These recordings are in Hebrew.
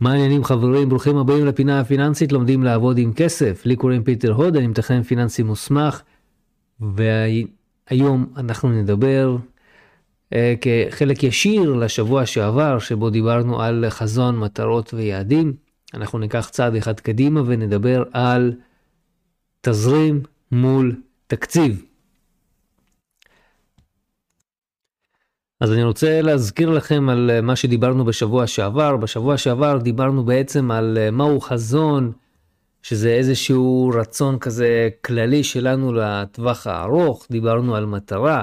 מה העניינים חברים? ברוכים הבאים לפינה הפיננסית, לומדים לעבוד עם כסף. לי קוראים פיטר הוד, אני מתכנן פיננסי מוסמך, והיום אנחנו נדבר אה, כחלק ישיר לשבוע שעבר, שבו דיברנו על חזון, מטרות ויעדים. אנחנו ניקח צעד אחד קדימה ונדבר על תזרים מול תקציב. אז אני רוצה להזכיר לכם על אה, מה שדיברנו בשבוע שעבר. בשבוע שעבר דיברנו בעצם על אה, מהו חזון, שזה איזשהו רצון כזה כללי שלנו לטווח הארוך. דיברנו על מטרה,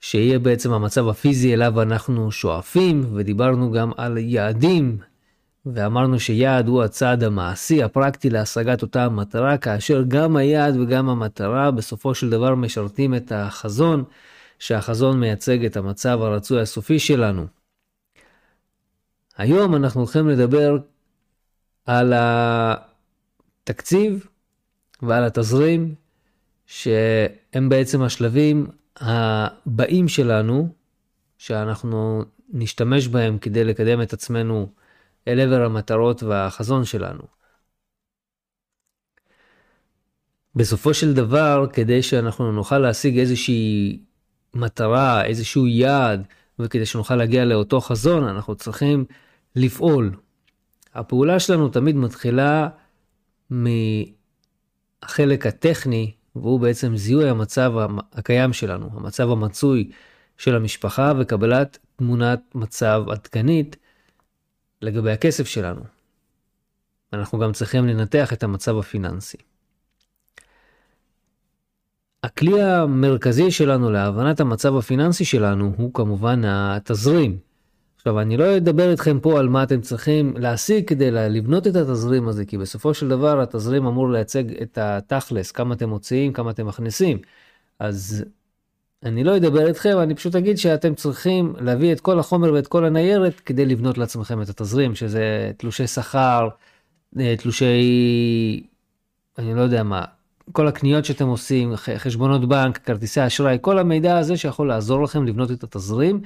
שיהיה בעצם המצב הפיזי אליו אנחנו שואפים, ודיברנו גם על יעדים, ואמרנו שיעד הוא הצעד המעשי, הפרקטי להשגת אותה המטרה, כאשר גם היעד וגם המטרה בסופו של דבר משרתים את החזון. שהחזון מייצג את המצב הרצוי הסופי שלנו. היום אנחנו הולכים לדבר על התקציב ועל התזרים, שהם בעצם השלבים הבאים שלנו, שאנחנו נשתמש בהם כדי לקדם את עצמנו אל עבר המטרות והחזון שלנו. בסופו של דבר, כדי שאנחנו נוכל להשיג איזושהי מטרה, איזשהו יעד, וכדי שנוכל להגיע לאותו חזון, אנחנו צריכים לפעול. הפעולה שלנו תמיד מתחילה מהחלק הטכני, והוא בעצם זיהוי המצב הקיים שלנו, המצב המצוי של המשפחה וקבלת תמונת מצב עדכנית לגבי הכסף שלנו. אנחנו גם צריכים לנתח את המצב הפיננסי. הכלי המרכזי שלנו להבנת המצב הפיננסי שלנו הוא כמובן התזרים. עכשיו, אני לא אדבר איתכם פה על מה אתם צריכים להשיג כדי לבנות את התזרים הזה, כי בסופו של דבר התזרים אמור לייצג את התכלס, כמה אתם מוציאים, כמה אתם מכניסים. אז אני לא אדבר איתכם, אני פשוט אגיד שאתם צריכים להביא את כל החומר ואת כל הניירת כדי לבנות לעצמכם את התזרים, שזה תלושי שכר, אה, תלושי, אני לא יודע מה, כל הקניות שאתם עושים, חשבונות בנק, כרטיסי אשראי, כל המידע הזה שיכול לעזור לכם לבנות את התזרים,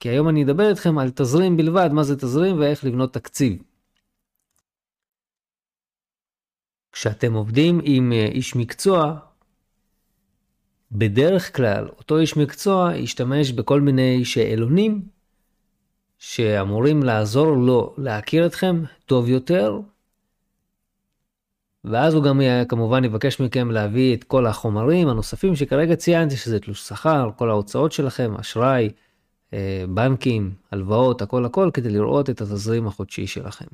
כי היום אני אדבר איתכם על תזרים בלבד, מה זה תזרים ואיך לבנות תקציב. כשאתם עובדים עם אה, איש מקצוע, בדרך כלל אותו איש מקצוע ישתמש בכל מיני שאלונים שאמורים לעזור לו להכיר אתכם טוב יותר ואז הוא גם כמובן יבקש מכם להביא את כל החומרים הנוספים שכרגע ציינתי, שזה תלוש שכר, כל ההוצאות שלכם, אשראי, אה, בנקים, הלוואות, הכל הכל, כדי לראות את התזרים החודשי שלכם.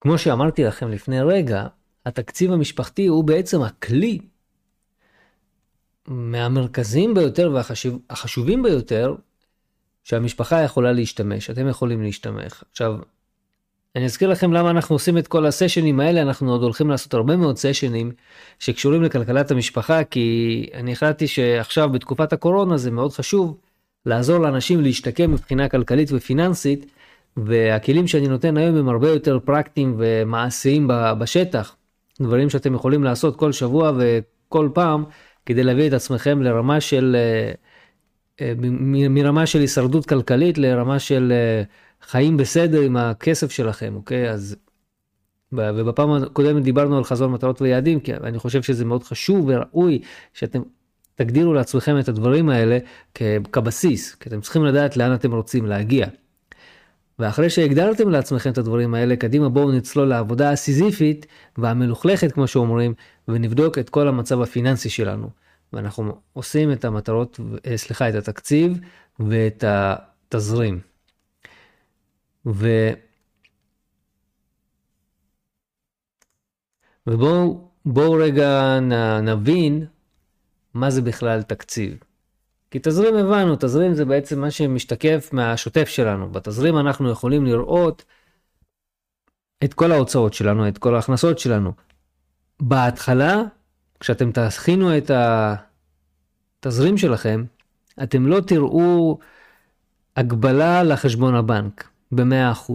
כמו שאמרתי לכם לפני רגע, התקציב המשפחתי הוא בעצם הכלי מהמרכזיים ביותר והחשובים ביותר שהמשפחה יכולה להשתמש, אתם יכולים להשתמש. עכשיו, אני אזכיר לכם למה אנחנו עושים את כל הסשנים האלה, אנחנו עוד הולכים לעשות הרבה מאוד סשנים שקשורים לכלכלת המשפחה, כי אני החלטתי שעכשיו בתקופת הקורונה זה מאוד חשוב לעזור לאנשים להשתקם מבחינה כלכלית ופיננסית, והכלים שאני נותן היום הם הרבה יותר פרקטיים ומעשיים בשטח, דברים שאתם יכולים לעשות כל שבוע וכל פעם כדי להביא את עצמכם לרמה של... Uh, מרמה של הישרדות כלכלית לרמה של אה, חיים בסדר עם הכסף שלכם, אוקיי? אז, ובפעם הקודמת דיברנו על חזון מטרות ויעדים, כי אני חושב שזה מאוד חשוב וראוי שאתם תגדירו לעצמכם את הדברים האלה כבסיס, כי אתם צריכים לדעת לאן אתם רוצים להגיע. ואחרי שהגדרתם לעצמכם את הדברים האלה, קדימה בואו נצלול לעבודה הסיזיפית והמלוכלכת, כמו שאומרים, ונבדוק את כל המצב הפיננסי שלנו. ואנחנו עושים את המטרות, אה, סליחה, את התקציב ואת התזרים. ו... ובואו בואו רגע נבין מה זה בכלל תקציב. כי תזרים הבנו, תזרים זה בעצם מה שמשתקף מהשוטף שלנו. בתזרים אנחנו יכולים לראות את כל ההוצאות שלנו, את כל ההכנסות שלנו. בהתחלה כשאתם תכינו את התזרים שלכם, אתם לא תראו הגבלה לחשבון הבנק ב-100%.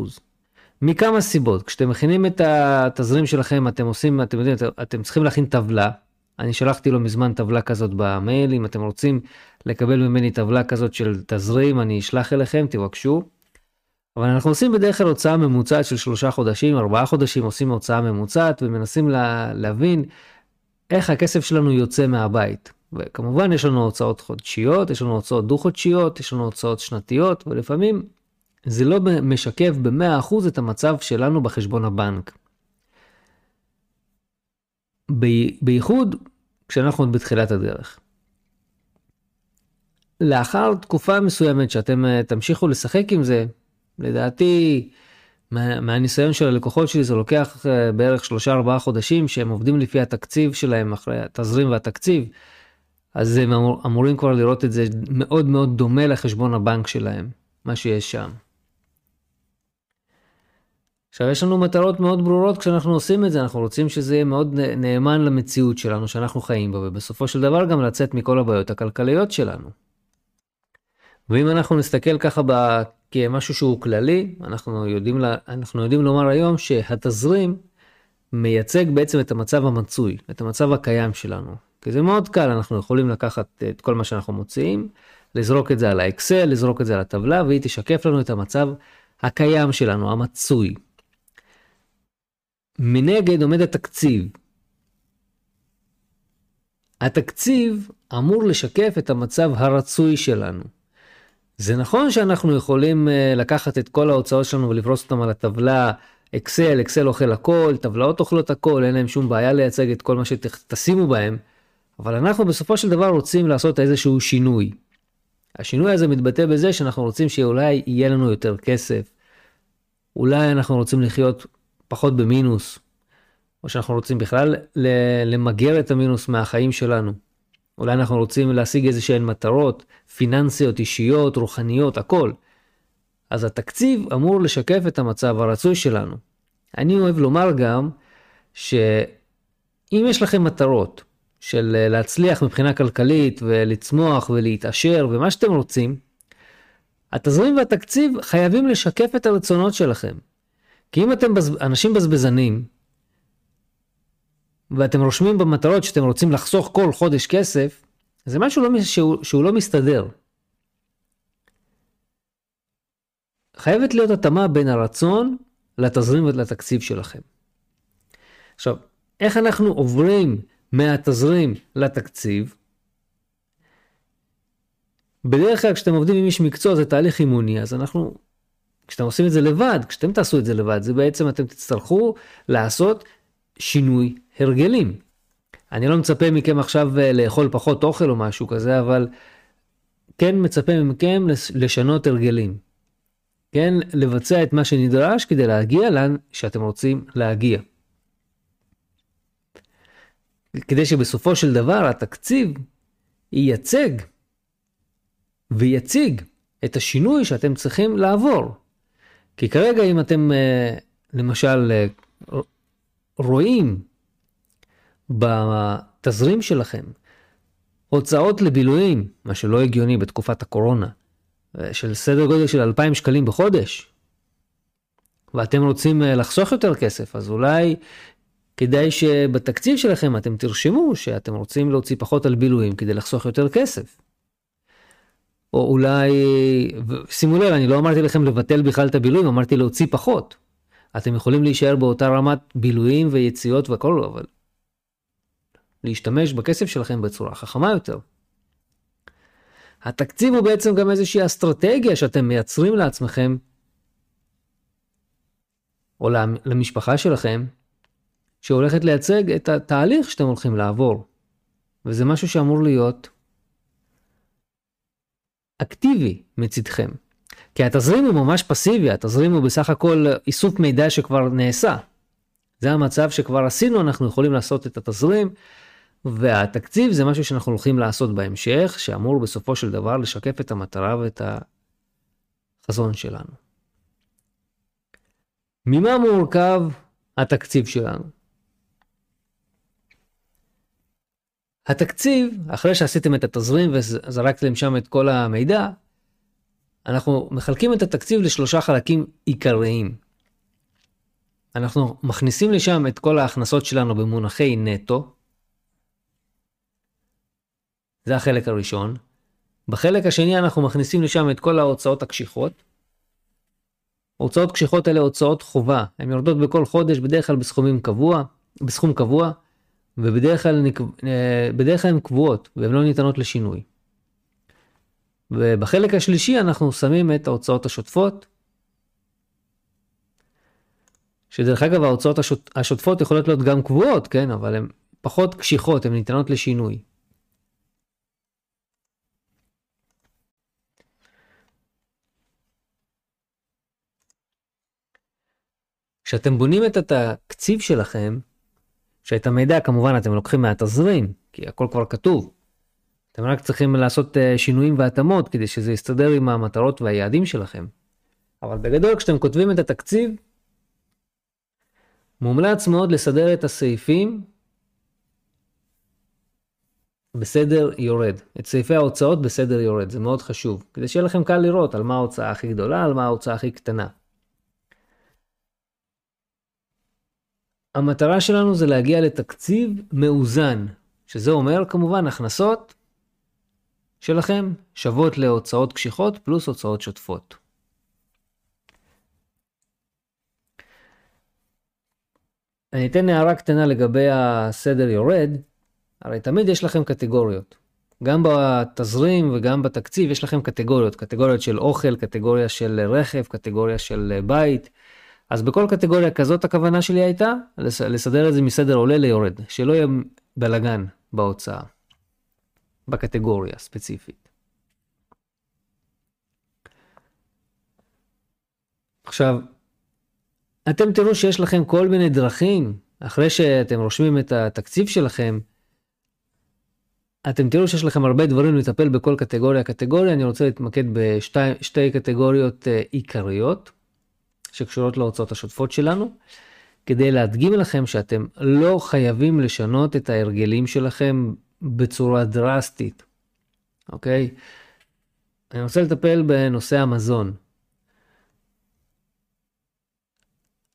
מכמה סיבות. כשאתם מכינים את התזרים שלכם, אתם עושים, אתם יודעים, אתם, צריכים להכין טבלה, אני שלחתי לו מזמן טבלה כזאת במייל, אם אתם רוצים לקבל ממני טבלה כזאת של תזרים, אני אשלח אליכם, תבקשו. אבל אנחנו עושים בדרך כלל הוצאה ממוצעת של שלושה חודשים, ארבעה חודשים עושים הוצאה ממוצעת ומנסים לה, להבין איך הכסף שלנו יוצא מהבית. וכמובן יש לנו הוצאות חודשיות, יש לנו הוצאות דו-חודשיות, יש לנו הוצאות שנתיות, ולפעמים זה לא משקף ב-100% את המצב שלנו בחשבון הבנק. בייחוד כשאנחנו עוד בתחילת הדרך. לאחר תקופה מסוימת שאתם אה, תמשיכו לשחק עם זה, לדעתי, מה, מהניסיון של הלקוחות שלי זה לוקח אה, בערך 3-4 חודשים שהם עובדים לפי התקציב שלהם אחרי התזרים והתקציב, אז הם אמור, אמורים כבר לראות את זה מאוד מאוד דומה לחשבון הבנק שלהם, מה שיש שם. עכשיו יש לנו מטרות מאוד ברורות כשאנחנו עושים את זה, אנחנו רוצים שזה יהיה מאוד נאמן למציאות שלנו שאנחנו חיים בה, ובסופו של דבר גם לצאת מכל הבעיות הכלכליות שלנו. ואם אנחנו נסתכל ככה ב... כמשהו שהוא כללי, אנחנו יודעים, לה... אנחנו יודעים לומר היום שהתזרים מייצג בעצם את המצב המצוי, את המצב הקיים שלנו. כי זה מאוד קל, אנחנו יכולים לקחת את כל מה שאנחנו מוציאים, לזרוק את זה על האקסל, לזרוק את זה על הטבלה, והיא תשקף לנו את המצב הקיים שלנו, המצוי. מנגד עומד התקציב. התקציב אמור לשקף את המצב הרצוי שלנו. זה נכון שאנחנו יכולים אה, לקחת את כל ההוצאות שלנו ולפרוס אותם על הטבלה, אקסל, אקסל אוכל הכל, טבלאות אוכלות הכל, אין להם שום בעיה לייצג את כל מה שתשימו בהם, אבל אנחנו בסופו של דבר רוצים לעשות איזשהו שינוי. השינוי הזה מתבטא בזה שאנחנו רוצים שאולי יהיה לנו יותר כסף, אולי אנחנו רוצים לחיות פחות במינוס, או שאנחנו רוצים בכלל למגר את המינוס מהחיים שלנו. אולי אנחנו רוצים להשיג איזה שהן מטרות פיננסיות, אישיות, רוחניות, הכל. אז התקציב אמור לשקף את המצב הרצוי שלנו. אני אוהב לומר גם שאם יש לכם מטרות של להצליח מבחינה כלכלית ולצמוח ולהתעשר ומה שאתם רוצים, התזרים והתקציב חייבים לשקף את הרצונות שלכם. כי אם אתם בז... אנשים בזבזנים, ואתם רושמים במטרות שאתם רוצים לחסוך כל חודש כסף, זה משהו לא, שהוא, שהוא לא מסתדר. חייבת להיות התאמה בין הרצון לתזרים ולתקציב שלכם. עכשיו, איך אנחנו עוברים מהתזרים לתקציב? בדרך כלל כשאתם עובדים עם איש מקצוע זה תהליך אימוני, אז אנחנו, כשאתם עושים את זה לבד, כשאתם תעשו את זה לבד, זה בעצם אתם תצטרכו לעשות שינוי הרגלים. אני לא מצפה מכם עכשיו אה, לאכול פחות אוכל או משהו כזה, אבל כן מצפה מכם לשנות הרגלים. כן, לבצע את מה שנדרש כדי להגיע לאן שאתם רוצים להגיע. כדי שבסופו של דבר התקציב ייצג ויציג את השינוי שאתם צריכים לעבור. כי כרגע אם אתם אה, למשל אה, רואים בתזרים שלכם הוצאות לבילויים, מה שלא הגיוני בתקופת הקורונה, של סדר גודל של 2,000 שקלים בחודש, ואתם רוצים אה, לחסוך יותר כסף, אז אולי כדאי שבתקציב שלכם אתם תרשמו שאתם רוצים להוציא פחות על בילויים כדי לחסוך יותר כסף. או אולי, שימו לב, אני לא אמרתי לכם לבטל בכלל את הבילויים, אמרתי להוציא פחות. אתם יכולים להישאר באותה רמת בילויים ויציאות והכל, אבל להשתמש בכסף שלכם בצורה חכמה יותר. התקציב הוא בעצם גם איזושהי אסטרטגיה שאתם מייצרים לעצמכם, או למשפחה שלכם, שהולכת לייצג את התהליך שאתם הולכים לעבור. וזה משהו שאמור להיות אקטיבי מצדכם. כי התזרים הוא ממש פסיבי, התזרים הוא בסך הכל איסוף מידע שכבר נעשה. זה המצב שכבר עשינו, אנחנו יכולים לעשות את התזרים, והתקציב זה משהו שאנחנו הולכים לעשות בהמשך, שאמור בסופו של דבר לשקף את המטרה ואת החזון שלנו. ממה מורכב התקציב שלנו? התקציב, אחרי שעשיתם את התזרים וזרקתם שם את כל המידע, אנחנו מחלקים את התקציב לשלושה חלקים עיקריים. אנחנו מכניסים לשם את כל ההכנסות שלנו במונחי נטו, זה החלק הראשון. בחלק השני אנחנו מכניסים לשם את כל ההוצאות הקשיחות. הוצאות קשיחות אלה הוצאות חובה, הן יורדות בכל חודש בדרך כלל בסכומים קבוע, בסכום קבוע, ובדרך כלל, אה, בדרך כלל הן קבועות והן לא ניתנות לשינוי. ובחלק השלישי אנחנו שמים את ההוצאות השוטפות, שדרך אגב ההוצאות השוט, השוטפות יכולות להיות גם קבועות, כן, אבל הן פחות קשיחות, הן ניתנות לשינוי. כשאתם בונים את התקציב שלכם, שאת המידע כמובן אתם לוקחים מהתזרים, כי הכל כבר כתוב. אתם רק צריכים לעשות אה, שינויים והתאמות כדי שזה יסתדר עם המטרות והיעדים שלכם. אבל בגדול כשאתם כותבים את התקציב, מומלץ מאוד לסדר את הסעיפים בסדר יורד. את סעיפי ההוצאות בסדר יורד, זה מאוד חשוב. כדי שיהיה לכם קל לראות על מה ההוצאה הכי גדולה, על מה ההוצאה הכי קטנה. המטרה שלנו זה להגיע לתקציב מאוזן, שזה אומר כמובן הכנסות שלכם שוות להוצאות קשיחות פלוס הוצאות שוטפות. אני אתן הערה קטנה לגבי הסדר יורד, הרי תמיד יש לכם קטגוריות. גם בתזרים וגם בתקציב יש לכם קטגוריות, קטגוריות של אוכל, קטגוריה של רכב, קטגוריה של בית. אז בכל קטגוריה כזאת הכוונה שלי הייתה לסדר את זה מסדר עולה ליורד, שלא יהיה בלאגן בהוצאה, בקטגוריה ספציפית. עכשיו, אתם תראו שיש לכם כל מיני דרכים, אחרי שאתם רושמים את התקציב שלכם, אתם תראו שיש לכם הרבה דברים לטפל בכל קטגוריה קטגוריה, אני רוצה להתמקד בשתי קטגוריות אה, עיקריות. שקשורות להוצאות השוטפות שלנו, כדי להדגים לכם שאתם לא חייבים לשנות את ההרגלים שלכם בצורה דרסטית, אוקיי? אני רוצה לטפל בנושא המזון.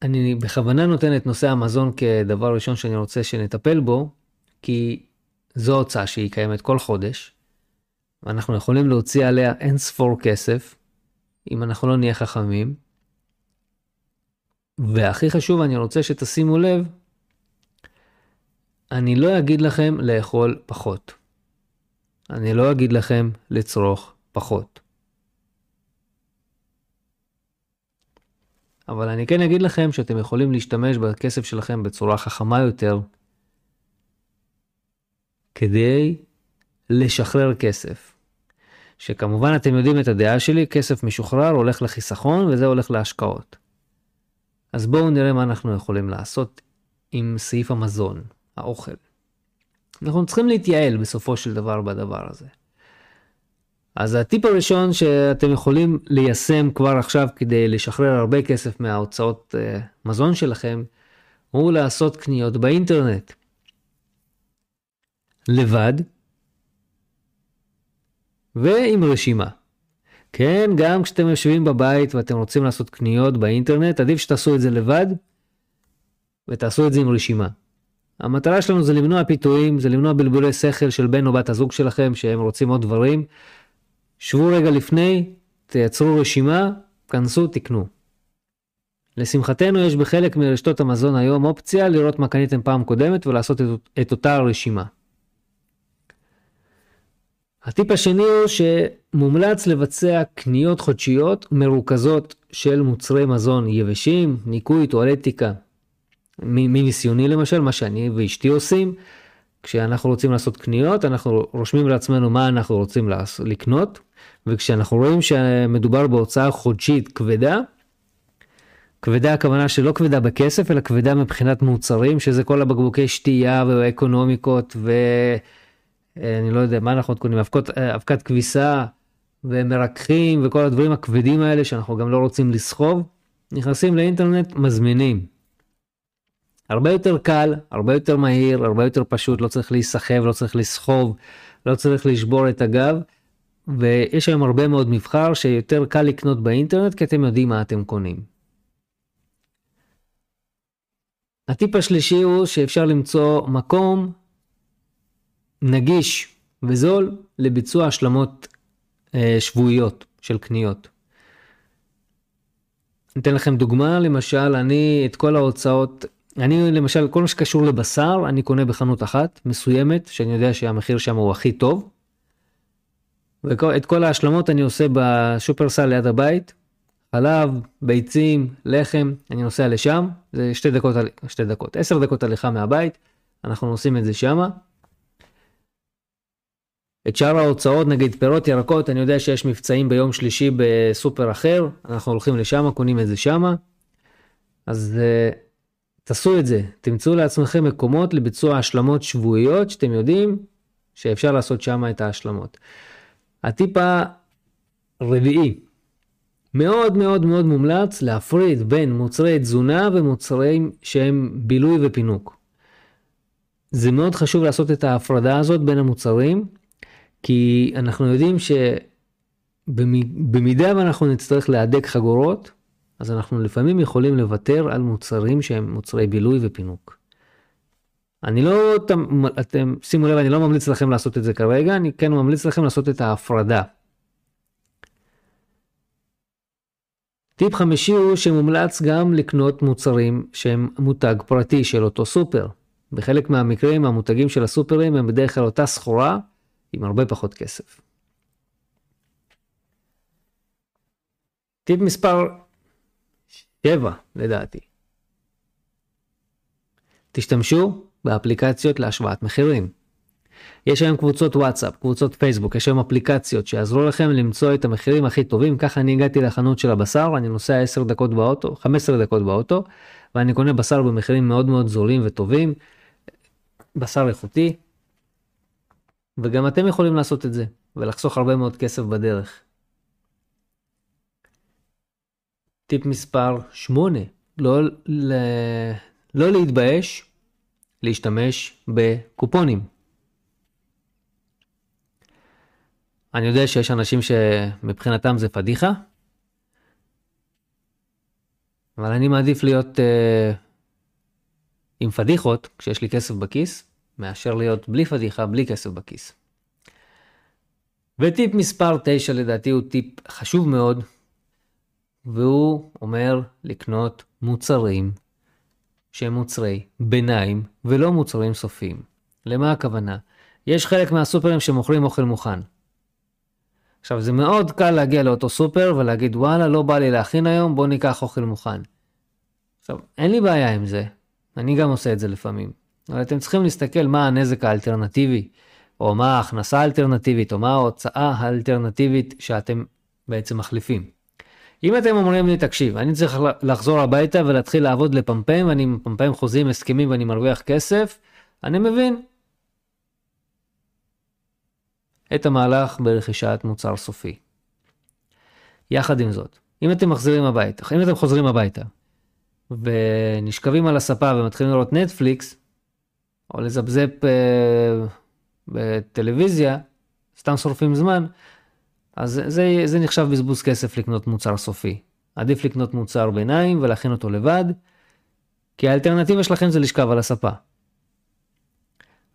אני בכוונה נותן את נושא המזון כדבר ראשון שאני רוצה שנטפל בו, כי זו הוצאה שהיא קיימת כל חודש, ואנחנו יכולים להוציא עליה אין ספור כסף, אם אנחנו לא נהיה חכמים. והכי חשוב, אני רוצה שתשימו לב, אני לא אגיד לכם לאכול פחות. אני לא אגיד לכם לצרוך פחות. אבל אני כן אגיד לכם שאתם יכולים להשתמש בכסף שלכם בצורה חכמה יותר, כדי לשחרר כסף. שכמובן אתם יודעים את הדעה שלי, כסף משוחרר הולך לחיסכון וזה הולך להשקעות. אז בואו נראה מה אנחנו יכולים לעשות עם סעיף המזון, האוכל. אנחנו צריכים להתייעל בסופו של דבר בדבר הזה. אז הטיפ הראשון שאתם יכולים ליישם כבר עכשיו כדי לשחרר הרבה כסף מההוצאות uh, מזון שלכם, הוא לעשות קניות באינטרנט. לבד ועם רשימה. כן, גם כשאתם יושבים בבית ואתם רוצים לעשות קניות באינטרנט, עדיף שתעשו את זה לבד ותעשו את זה עם רשימה. המטרה שלנו זה למנוע פיתויים, זה למנוע בלבולי שכל של בן או בת הזוג שלכם שהם רוצים עוד דברים. שבו רגע לפני, תייצרו רשימה, כנסו, תקנו. לשמחתנו יש בחלק מרשתות המזון היום אופציה לראות מה קניתם פעם קודמת ולעשות את, את אותה הרשימה. הטיפ השני הוא שמומלץ לבצע קניות חודשיות מרוכזות של מוצרי מזון יבשים, ניקוי, טואלטיקה. מניסיוני למשל, מה שאני ואשתי עושים, כשאנחנו רוצים לעשות קניות, אנחנו רושמים לעצמנו מה אנחנו רוצים לקנות, וכשאנחנו רואים שמדובר בהוצאה חודשית כבדה, כבדה הכוונה שלא כבדה בכסף, אלא כבדה מבחינת מוצרים, שזה כל הבקבוקי שתייה ואקונומיקות ו... אה, אני לא יודע מה אנחנו עוד קונים, אבקות, אה, אבקת כביסה ומרככים וכל הדברים הכבדים האלה שאנחנו גם לא רוצים לסחוב, נכנסים לאינטרנט, מזמינים. הרבה יותר קל, הרבה יותר מהיר, הרבה יותר פשוט, לא צריך להיסחב, לא צריך לסחוב, לא צריך לשבור את הגב, ויש היום הרבה מאוד מבחר שיותר קל לקנות באינטרנט כי אתם יודעים מה אתם קונים. הטיפ השלישי הוא שאפשר למצוא מקום נגיש וזול לביצוע השלמות אה, שבועיות של קניות. אתן לכם דוגמה, למשל, אני את כל ההוצאות, אני למשל, כל מה שקשור לבשר, אני קונה בחנות אחת מסוימת, שאני יודע שהמחיר שם הוא הכי טוב. ואת כל ההשלמות אני עושה בשופרסל ליד הבית, חלב, ביצים, לחם, אני נוסע לשם, זה שתי דקות, שתי דקות, עשר דקות הליכה מהבית, אנחנו עושים את זה שמה. את שאר ההוצאות, נגיד פירות, ירקות, אני יודע שיש מבצעים ביום שלישי בסופר אחר, אנחנו הולכים לשם, קונים את זה שמה. אז uh, תעשו את זה, תמצאו לעצמכם מקומות לביצוע השלמות שבועיות שאתם יודעים שאפשר לעשות שם את ההשלמות. הטיפ הרביעי, מאוד מאוד מאוד מומלץ להפריד בין מוצרי תזונה ומוצרים שהם בילוי ופינוק. זה מאוד חשוב לעשות את ההפרדה הזאת בין המוצרים, כי אנחנו יודעים שבמידה ואנחנו נצטרך להדק חגורות, אז אנחנו לפעמים יכולים לוותר על מוצרים שהם מוצרי בילוי ופינוק. אני לא, אתם, אתם שימו לב, אני לא ממליץ לכם לעשות את זה כרגע, אני כן ממליץ לכם לעשות את ההפרדה. טיפ חמישי הוא שמומלץ גם לקנות מוצרים שהם מותג פרטי של אותו סופר. בחלק מהמקרים המותגים של הסופרים הם בדרך כלל אותה סחורה עם הרבה פחות כסף. טיפ מספר 7 לדעתי. תשתמשו באפליקציות להשוואת מחירים. יש היום קבוצות וואטסאפ, קבוצות פייסבוק, יש היום אפליקציות שיעזרו לכם למצוא את המחירים הכי טובים. ככה אני הגעתי לחנות של הבשר, אני נוסע 10 דקות באוטו, 15 דקות באוטו, ואני קונה בשר במחירים מאוד מאוד זולים וטובים, בשר איכותי, וגם אתם יכולים לעשות את זה, ולחסוך הרבה מאוד כסף בדרך. טיפ מספר 8, לא, ל... לא להתבייש להשתמש בקופונים. אני יודע שיש אנשים שמבחינתם זה פדיחה, אבל אני מעדיף להיות uh, עם פדיחות כשיש לי כסף בכיס, מאשר להיות בלי פדיחה, בלי כסף בכיס. וטיפ מספר 9 לדעתי הוא טיפ חשוב מאוד, והוא אומר לקנות מוצרים שהם מוצרי ביניים ולא מוצרים סופיים. למה הכוונה? יש חלק מהסופרים שמוכרים אוכל מוכן. עכשיו זה מאוד קל להגיע לאותו סופר ולהגיד וואלה לא בא לי להכין היום בוא ניקח אוכל מוכן. עכשיו אין לי בעיה עם זה, אני גם עושה את זה לפעמים. אבל אתם צריכים להסתכל מה הנזק האלטרנטיבי, או מה ההכנסה האלטרנטיבית, או מה ההוצאה האלטרנטיבית שאתם בעצם מחליפים. אם אתם אומרים לי, תקשיב, אני צריך לחזור הביתה ולהתחיל לעבוד לפמפם, ואני מפמפם חוזים, הסכמים ואני מרוויח כסף, אני מבין. את המהלך ברכישת מוצר סופי. יחד עם זאת, אם אתם מחזירים הביתה, אם אתם חוזרים הביתה, ונשכבים על הספה ומתחילים לראות נטפליקס, או לזפזפ אה, בטלוויזיה, סתם שורפים זמן, אז זה, זה נחשב בזבוז כסף לקנות מוצר סופי. עדיף לקנות מוצר ביניים ולהכין אותו לבד, כי האלטרנטיבה שלכם זה לשכב על הספה.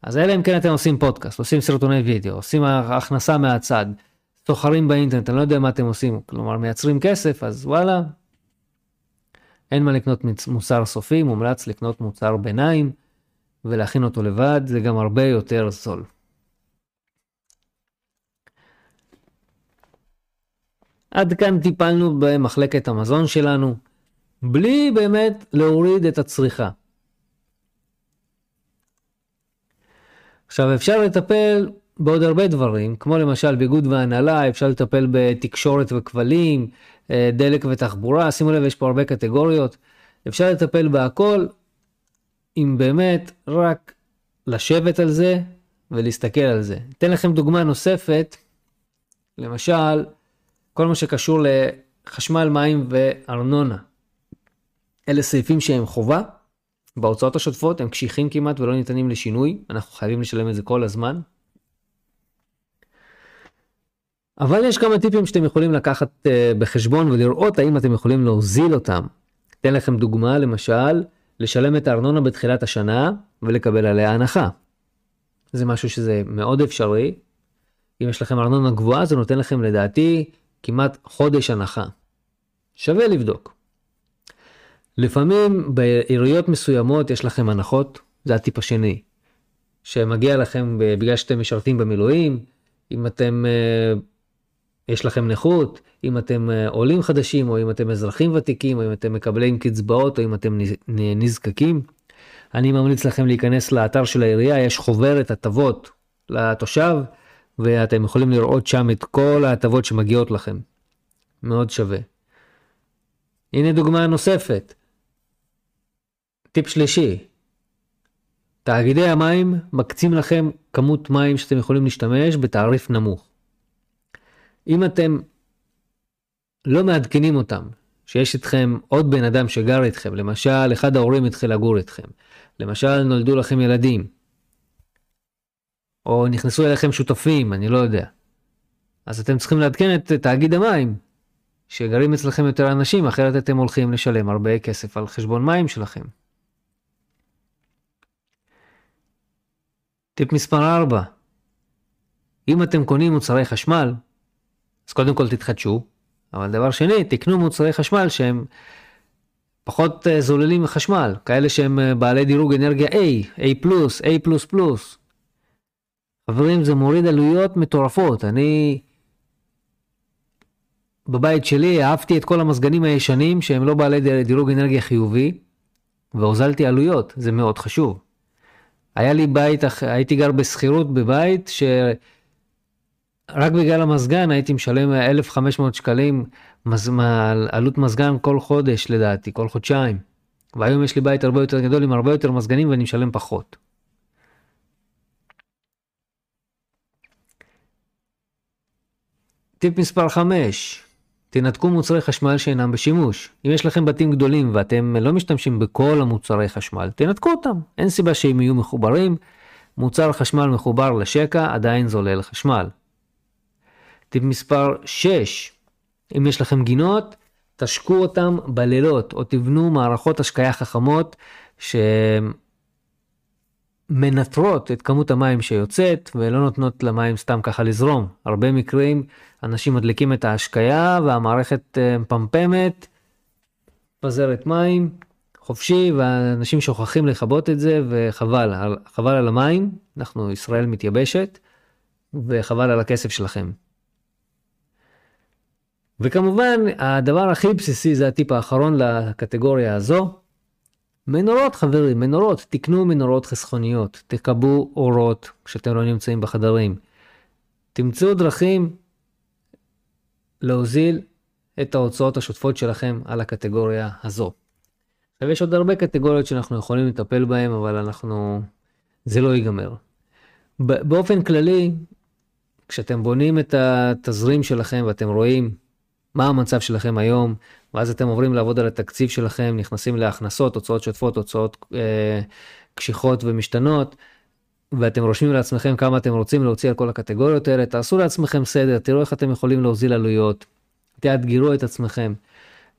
אז אלא אם כן אתם עושים פודקאסט, עושים סרטוני וידאו, עושים הכנסה מהצד, סוחרים באינטרנט, אני לא יודע מה אתם עושים, כלומר מייצרים כסף, אז וואלה, אין מה לקנות מוצר סופי, מומלץ לקנות מוצר ביניים ולהכין אותו לבד, זה גם הרבה יותר זול. עד כאן טיפלנו במחלקת המזון שלנו, בלי באמת להוריד את הצריכה. עכשיו אפשר לטפל בעוד הרבה דברים, כמו למשל ביגוד והנהלה, אפשר לטפל בתקשורת וכבלים, אה, דלק ותחבורה, שימו לב יש פה הרבה קטגוריות, אפשר לטפל בהכל, אם באמת רק לשבת על זה ולהסתכל על זה. אתן לכם דוגמה נוספת, למשל, כל מה שקשור לחשמל, מים וארנונה. אלה סעיפים שהם חובה, בהוצאות השוטפות הם קשיחים כמעט ולא ניתנים לשינוי, אנחנו חייבים לשלם את זה כל הזמן. אבל יש כמה טיפים שאתם יכולים לקחת uh, בחשבון ולראות האם אתם יכולים להוזיל אותם. אתן לכם דוגמה, למשל, לשלם את הארנונה בתחילת השנה ולקבל עליה הנחה. זה משהו שזה מאוד אפשרי, אם יש לכם ארנונה גבוהה זה נותן לכם לדעתי כמעט חודש הנחה. שווה לבדוק. לפעמים בעיריות מסוימות יש לכם הנחות, זה הטיפ השני. שמגיע לכם בגלל שאתם משרתים במילואים, אם אתם, אה, יש לכם נכות, אם אתם אה, עולים חדשים, או אם אתם אזרחים ותיקים, או אם אתם מקבלים קצבאות, או אם אתם נזקקים. אני ממליץ לכם להיכנס לאתר של העירייה, יש חוברת הטבות לתושב, ואתם יכולים לראות שם את כל ההטבות שמגיעות לכם. מאוד שווה. הנה דוגמה נוספת. טיפ שלישי, תאגידי המים מקצים לכם כמות מים שאתם יכולים להשתמש בתעריף נמוך. אם אתם לא מעדכנים אותם, שיש איתכם עוד בן אדם שגר איתכם, למשל אחד ההורים התחיל לגור איתכם, למשל נולדו לכם ילדים, או נכנסו אליכם שותפים, אני לא יודע. אז אתם צריכים לעדכן את תאגיד המים, שגרים אצלכם יותר אנשים, אחרת אתם הולכים לשלם הרבה כסף על חשבון מים שלכם. טיפ מספר 4, אם אתם קונים מוצרי חשמל, אז קודם כל תתחדשו, אבל דבר שני, תקנו מוצרי חשמל שהם פחות אה, זוללים מחשמל, כאלה שהם אה, בעלי דירוג אנרגיה A, A+, A++. חברים, זה מוריד עלויות מטורפות. אני בבית שלי אהבתי את כל המזגנים הישנים שהם לא בעלי דירוג אנרגיה חיובי, והוזלתי עלויות, זה מאוד חשוב. היה לי בית, הייתי גר בשכירות בבית שרק בגלל המזגן הייתי משלם 1,500 שקלים מז... עלות מזגן כל חודש לדעתי, כל חודשיים. והיום יש לי בית הרבה יותר גדול עם הרבה יותר מזגנים ואני משלם פחות. טיפ מספר 5, תנתקו מוצרי חשמל שאינם בשימוש. אם יש לכם בתים גדולים ואתם לא משתמשים בכל המוצרי חשמל, תנתקו אותם. אין סיבה שהם יהיו מחוברים. מוצר חשמל מחובר לשקע עדיין זולל חשמל. טיפ מספר 6, אם יש לכם גינות, תשקו אותם בלילות או תבנו מערכות השקיה חכמות שמנטרות את כמות המים שיוצאת ולא נותנות למים סתם ככה לזרום. הרבה מקרים אנשים מדליקים את ההשקיה והמערכת אה, מפמפמת, מפזרת מים חופשי ואנשים שוכחים לכבות את זה וחבל, חבל על המים, אנחנו ישראל מתייבשת וחבל על הכסף שלכם. וכמובן הדבר הכי בסיסי זה הטיפ האחרון לקטגוריה הזו. מנורות חברים, מנורות, תקנו מנורות חסכוניות, תקבעו אורות כשאתם לא נמצאים בחדרים. תמצאו דרכים להוזיל את ההוצאות השוטפות שלכם על הקטגוריה הזו. עכשיו יש עוד הרבה קטגוריות שאנחנו יכולים לטפל בהן, אבל אנחנו, זה לא ייגמר. באופן כללי, כשאתם בונים את התזרים שלכם ואתם רואים מה המצב שלכם היום, ואז אתם עוברים לעבוד על התקציב שלכם, נכנסים להכנסות, הוצאות שוטפות, הוצאות אה, קשיחות ומשתנות, ואתם רושמים לעצמכם כמה אתם רוצים להוציא על כל הקטגוריות האלה, תעשו לעצמכם סדר, תראו איך אתם יכולים להוזיל עלויות, תאתגרו את עצמכם.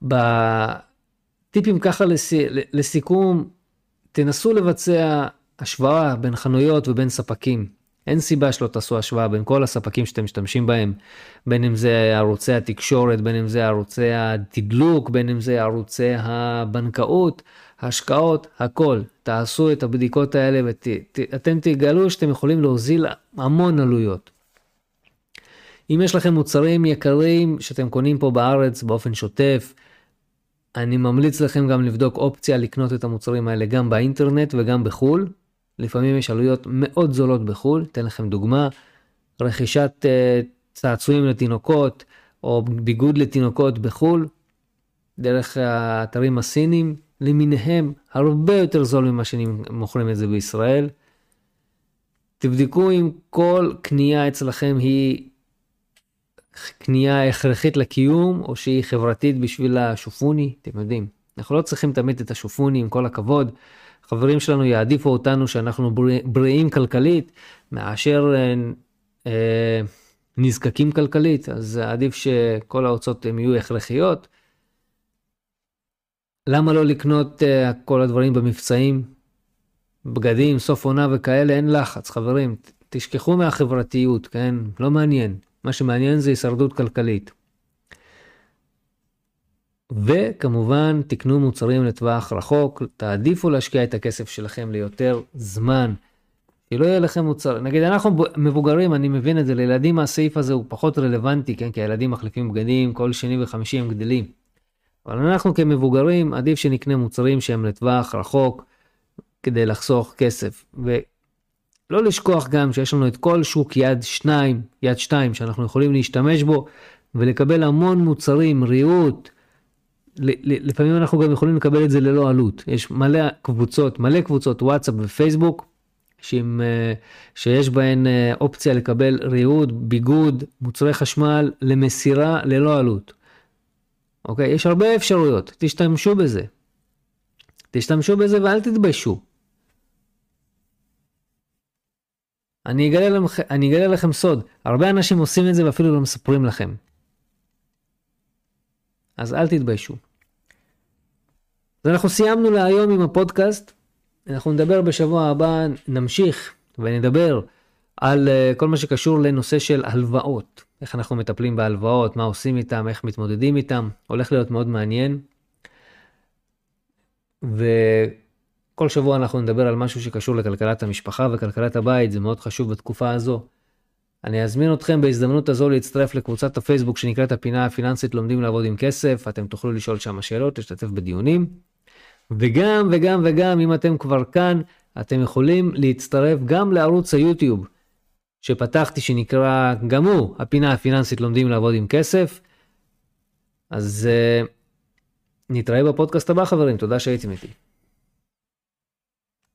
בטיפים ככה לס... לסיכום, תנסו לבצע השוואה בין חנויות ובין ספקים. אין סיבה שלא תעשו השוואה בין כל הספקים שאתם משתמשים בהם, בין אם זה ערוצי התקשורת, בין אם זה ערוצי התדלוק, בין אם זה ערוצי הבנקאות, השקעות, הכל. תעשו את הבדיקות האלה ואתם תגלו שאתם יכולים להוזיל המון עלויות. אם יש לכם מוצרים יקרים שאתם קונים פה בארץ באופן שוטף, אני ממליץ לכם גם לבדוק אופציה לקנות את המוצרים האלה גם באינטרנט וגם בחו"ל. לפעמים יש עלויות מאוד זולות בחו"ל, אתן לכם דוגמה, רכישת uh, צעצועים לתינוקות או ביגוד לתינוקות בחו"ל, דרך האתרים הסינים למיניהם, הרבה יותר זול ממה שמוכרים את זה בישראל. תבדקו אם כל קנייה אצלכם היא קנייה הכרחית לקיום או שהיא חברתית בשביל השופוני, אתם יודעים. אנחנו לא צריכים תמיד את השופוני עם כל הכבוד. חברים שלנו יעדיפו אותנו שאנחנו בריאים כלכלית מאשר אה, אה, נזקקים כלכלית, אז עדיף שכל ההוצאות הן יהיו הכרחיות. למה לא לקנות uh, כל הדברים במבצעים? בגדים, סוף עונה וכאלה, אין לחץ, חברים. תשכחו מהחברתיות, כן? לא מעניין. מה שמעניין זה הישרדות כלכלית. וכמובן, תקנו מוצרים לטווח רחוק, תעדיפו להשקיע את הכסף שלכם ליותר זמן. שלא יהיה לכם מוצר, נגיד אנחנו מבוגרים, אני מבין את זה, לילדים הסעיף הזה הוא פחות רלוונטי, כן? כי הילדים מחליפים בגדים, כל שני וחמישי הם גדלים. אבל אנחנו כמבוגרים, עדיף שנקנה מוצרים שהם לטווח רחוק, כדי לחסוך כסף. ולא לשכוח גם שיש לנו את כל שוק יד שניים, יד שתיים, שאנחנו יכולים להשתמש בו, ולקבל המון מוצרים, ריהוט, לפעמים אנחנו גם יכולים לקבל את זה ללא עלות. יש מלא קבוצות, מלא קבוצות וואטסאפ ופייסבוק, שעם, אה, שיש בהן אה, אופציה לקבל ריהוט, ביגוד, מוצרי חשמל למסירה ללא עלות. אוקיי? יש הרבה אפשרויות, תשתמשו בזה. תשתמשו בזה ואל תתביישו. אני אגלה, לכם, אני אגלה לכם סוד, הרבה אנשים עושים את זה ואפילו לא מספרים לכם. אז אל תתביישו. אז אנחנו סיימנו להיום עם הפודקאסט. אנחנו נדבר בשבוע הבא, נמשיך ונדבר על uh, כל מה שקשור לנושא של הלוואות. איך אנחנו מטפלים בהלוואות, מה עושים איתם, איך מתמודדים איתם. הולך להיות מאוד מעניין. וכל שבוע אנחנו נדבר על משהו שקשור לכלכלת המשפחה וכלכלת הבית, זה מאוד חשוב בתקופה הזו. אני אזמין אתכם בהזדמנות הזו להצטרף לקבוצת הפייסבוק שנקראת הפינה הפיננסית לומדים לעבוד עם כסף, אתם תוכלו לשאול שם שאלות, להשתתף בדיונים. וגם וגם וגם אם אתם כבר כאן, אתם יכולים להצטרף גם לערוץ היוטיוב שפתחתי שנקרא גם הוא הפינה הפיננסית לומדים לעבוד עם כסף. אז uh, נתראה בפודקאסט הבא חברים, תודה שהייתם איתי.